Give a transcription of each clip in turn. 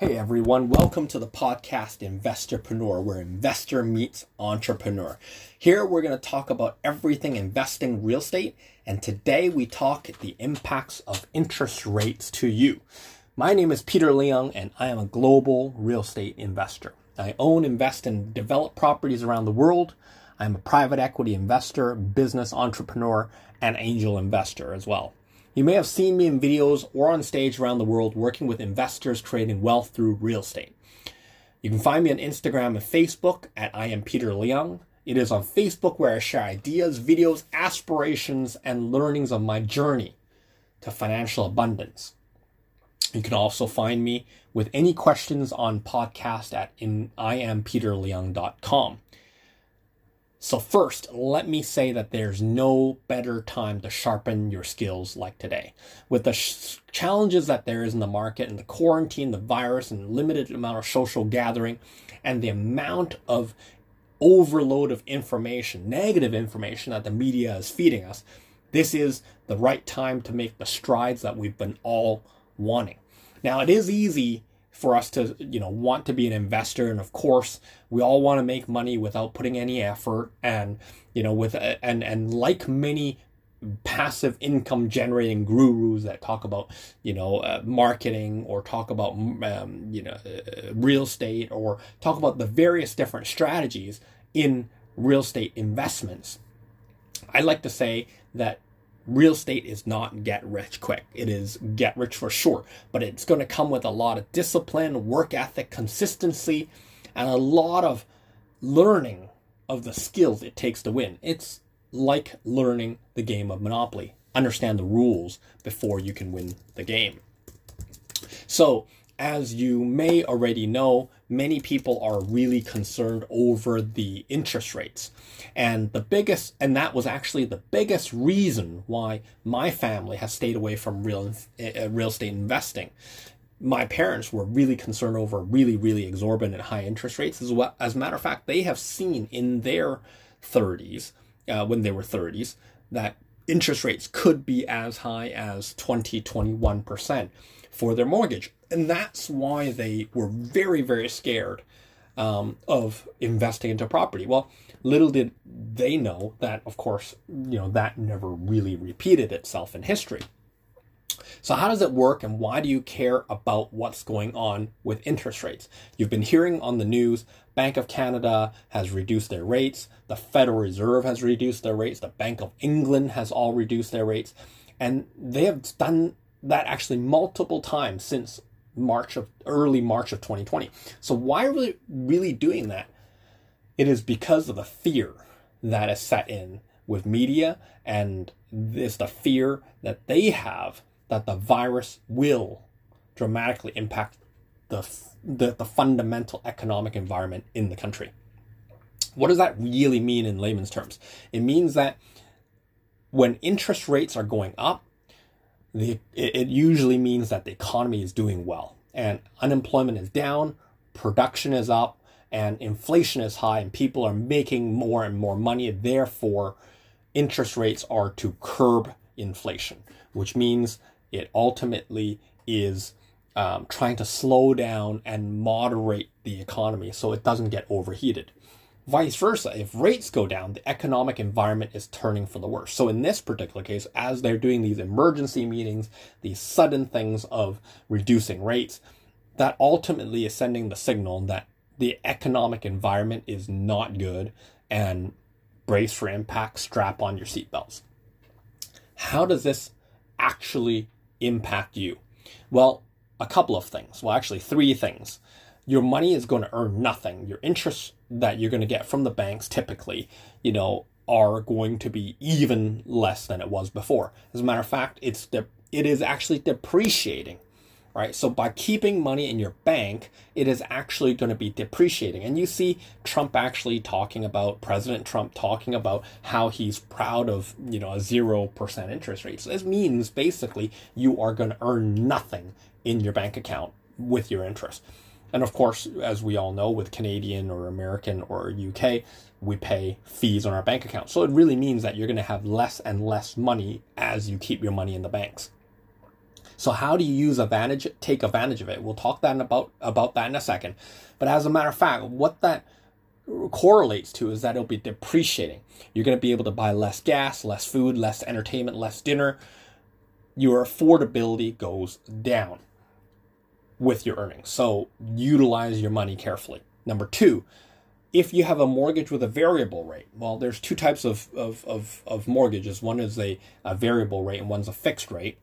Hey everyone, welcome to the podcast Investorpreneur, where investor meets entrepreneur. Here we're going to talk about everything investing real estate, and today we talk the impacts of interest rates to you. My name is Peter Leung, and I am a global real estate investor. I own, invest, and develop properties around the world. I'm a private equity investor, business entrepreneur, and angel investor as well. You may have seen me in videos or on stage around the world working with investors creating wealth through real estate. You can find me on Instagram and Facebook at I am Peter Leung. It is on Facebook where I share ideas, videos, aspirations, and learnings of my journey to financial abundance. You can also find me with any questions on podcast at in iampeterleung.com. So, first, let me say that there's no better time to sharpen your skills like today. With the sh- challenges that there is in the market and the quarantine, the virus, and limited amount of social gathering, and the amount of overload of information, negative information that the media is feeding us, this is the right time to make the strides that we've been all wanting. Now, it is easy for us to you know want to be an investor. And of course we all want to make money without putting any effort. And you know with and and like many passive income generating gurus that talk about you know uh, marketing or talk about um, you know uh, real estate or talk about the various different strategies in real estate investments i like to say that real estate is not get rich quick. It is get rich for sure, but it's going to come with a lot of discipline, work ethic, consistency, and a lot of learning of the skills it takes to win. It's like learning the game of Monopoly. Understand the rules before you can win the game. So, as you may already know, many people are really concerned over the interest rates. And the biggest, and that was actually the biggest reason why my family has stayed away from real, uh, real estate investing. My parents were really concerned over really, really exorbitant high interest rates. As, well, as a matter of fact, they have seen in their 30s, uh, when they were 30s, that interest rates could be as high as 20, 21% for their mortgage. And that's why they were very, very scared um, of investing into property. Well, little did they know that, of course, you know, that never really repeated itself in history. So, how does it work and why do you care about what's going on with interest rates? You've been hearing on the news Bank of Canada has reduced their rates, the Federal Reserve has reduced their rates, the Bank of England has all reduced their rates, and they have done that actually multiple times since March of early March of 2020. So why are we really doing that? It is because of the fear that is set in with media and this the fear that they have that the virus will dramatically impact the, the, the fundamental economic environment in the country. What does that really mean in layman's terms? It means that when interest rates are going up, the, it, it usually means that the economy is doing well and unemployment is down, production is up, and inflation is high, and people are making more and more money. Therefore, interest rates are to curb inflation, which means it ultimately is um, trying to slow down and moderate the economy so it doesn't get overheated. Vice versa, if rates go down, the economic environment is turning for the worse. So, in this particular case, as they're doing these emergency meetings, these sudden things of reducing rates, that ultimately is sending the signal that the economic environment is not good and brace for impact, strap on your seatbelts. How does this actually impact you? Well, a couple of things. Well, actually, three things. Your money is going to earn nothing. Your interest that you're going to get from the banks typically, you know, are going to be even less than it was before. As a matter of fact, it's de- it is actually depreciating right? So by keeping money in your bank, it is actually going to be depreciating. And you see Trump actually talking about President Trump talking about how he's proud of, you know, a 0% interest rate. So this means basically you are going to earn nothing in your bank account with your interest. And of course, as we all know, with Canadian or American or UK, we pay fees on our bank account. So it really means that you're going to have less and less money as you keep your money in the banks. So how do you use advantage take advantage of it? We'll talk that about about that in a second. But as a matter of fact, what that correlates to is that it'll be depreciating. You're going to be able to buy less gas, less food, less entertainment, less dinner. Your affordability goes down with your earnings. So utilize your money carefully. Number two, if you have a mortgage with a variable rate, well, there's two types of, of, of, of mortgages. One is a, a variable rate and one's a fixed rate.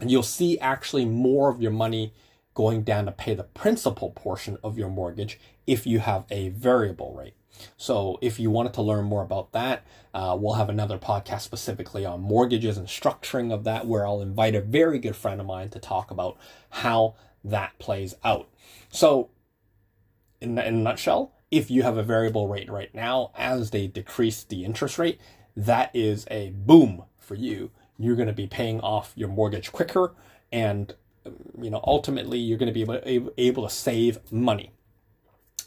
And you'll see actually more of your money going down to pay the principal portion of your mortgage if you have a variable rate. So if you wanted to learn more about that, uh, we'll have another podcast specifically on mortgages and structuring of that, where I'll invite a very good friend of mine to talk about how that plays out. So in, in a nutshell, if you have a variable rate right now, as they decrease the interest rate, that is a boom for you. You're going to be paying off your mortgage quicker, and you know ultimately you're going to be able, able to save money.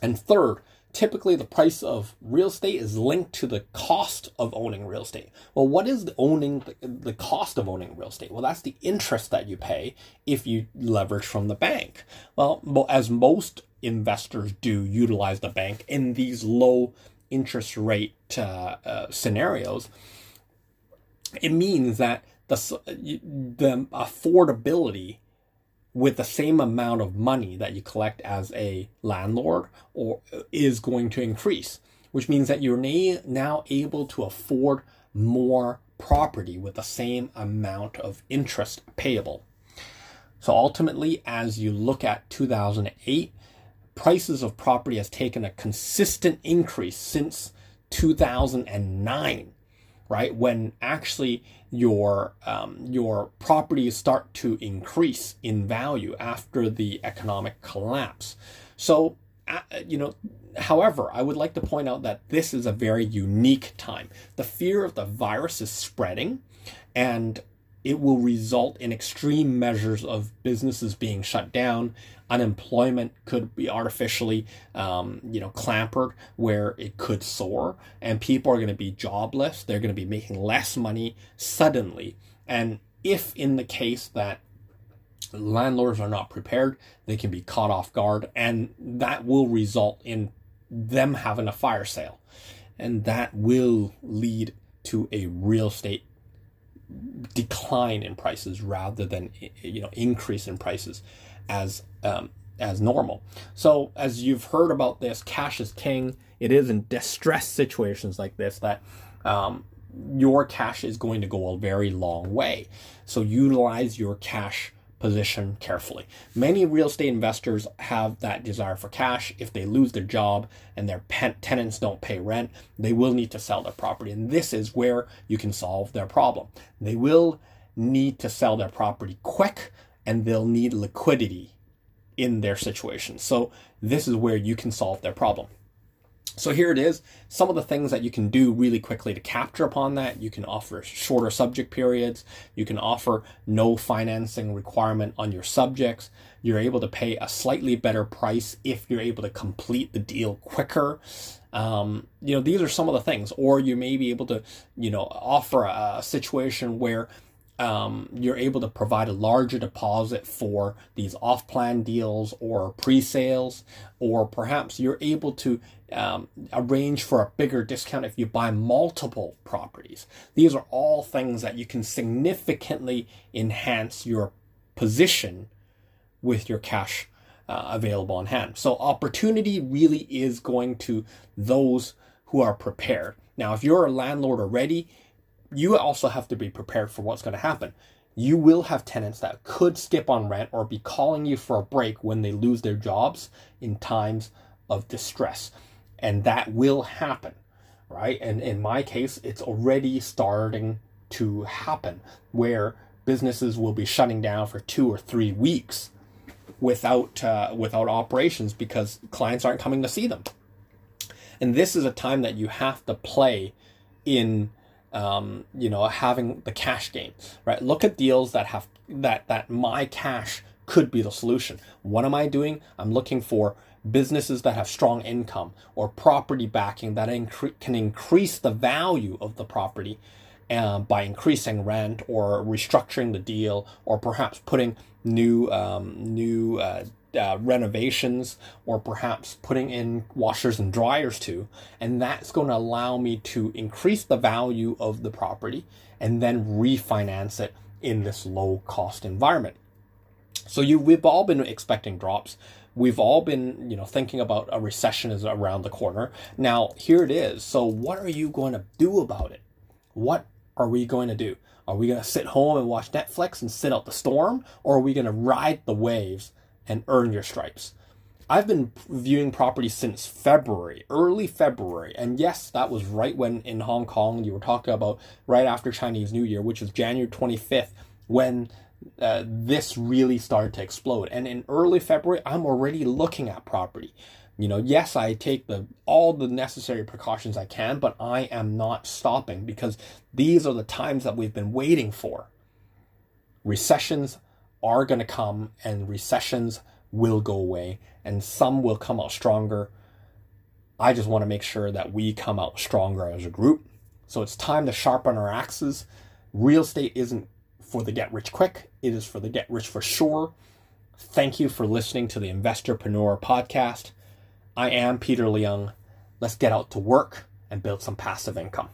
And third, typically the price of real estate is linked to the cost of owning real estate. Well, what is the owning the cost of owning real estate? Well, that's the interest that you pay if you leverage from the bank. Well, as most investors do utilize the bank in these low interest rate uh, uh, scenarios, it means that the the affordability with the same amount of money that you collect as a landlord or uh, is going to increase, which means that you're now able to afford more property with the same amount of interest payable. So ultimately, as you look at 2008, prices of property has taken a consistent increase since 2009 right? When actually your um, your properties start to increase in value after the economic collapse. So, uh, you know, however, I would like to point out that this is a very unique time. The fear of the virus is spreading, and it will result in extreme measures of businesses being shut down. Unemployment could be artificially, um, you know, clampered where it could soar, and people are going to be jobless. They're going to be making less money suddenly. And if in the case that landlords are not prepared, they can be caught off guard, and that will result in them having a fire sale, and that will lead to a real estate decline in prices rather than you know increase in prices as um, as normal. So as you've heard about this, cash is king. It is in distress situations like this that um, your cash is going to go a very long way. So utilize your cash position carefully. Many real estate investors have that desire for cash. If they lose their job and their tenants don't pay rent, they will need to sell their property. And this is where you can solve their problem. They will need to sell their property quick and they'll need liquidity in their situation. So this is where you can solve their problem. So here it is, some of the things that you can do really quickly to capture upon that. You can offer shorter subject periods. You can offer no financing requirement on your subjects. You're able to pay a slightly better price if you're able to complete the deal quicker. Um, you know, these are some of the things. Or you may be able to, you know, offer a, situation where um, you're able to provide a larger deposit for these off-plan deals or pre-sales, or perhaps you're able to um, arrange for a bigger discount if you buy multiple properties. These are all things that you can significantly enhance your position with your cash uh, available on hand. So opportunity really is going to those who are prepared. Now, if you're a landlord already, you also have to be prepared for what's going to happen. You will have tenants that could skip on rent or be calling you for a break when they lose their jobs in times of distress. And that will happen, right? And in my case, it's already starting to happen where businesses will be shutting down for two or three weeks without uh, without operations because clients aren't coming to see them. And this is a time that you have to play in um, you know, having the cash game, right? Look at deals that have that that my cash could be the solution. What am I doing? I'm looking for businesses that have strong income or property backing that incre- can increase the value of the property um, by increasing rent or restructuring the deal or perhaps putting new um, new uh, uh, renovations or perhaps putting in washers and dryers too. And that's going to allow me to increase the value of the property and then refinance it in this low cost environment. So you we've all been expecting drops we've all been you know thinking about a recession is around the corner now here it is so what are you going to do about it what are we going to do? Are we going to sit home and watch Netflix and sit out the storm? Or are we going to ride the waves and earn your stripes? I've been viewing properties since February, early February. And yes, that was right when in Hong Kong you were talking about right after Chinese New Year, which was January 25th, when uh, this really started to explode. And in early February, I'm already looking at property. You know, yes, I take the all the necessary precautions I can, but I am not stopping because these are the times that we've been waiting for. Recessions are going to come and recessions will go away and some will come out stronger. I just want to make sure that we come out stronger as a group. So it's time to sharpen our axes. Real estate isn't for the get rich quick, it is for the get rich for sure. Thank you for listening to the Investorpreneur podcast. I am Peter Leung. Let's get out to work and build some passive income.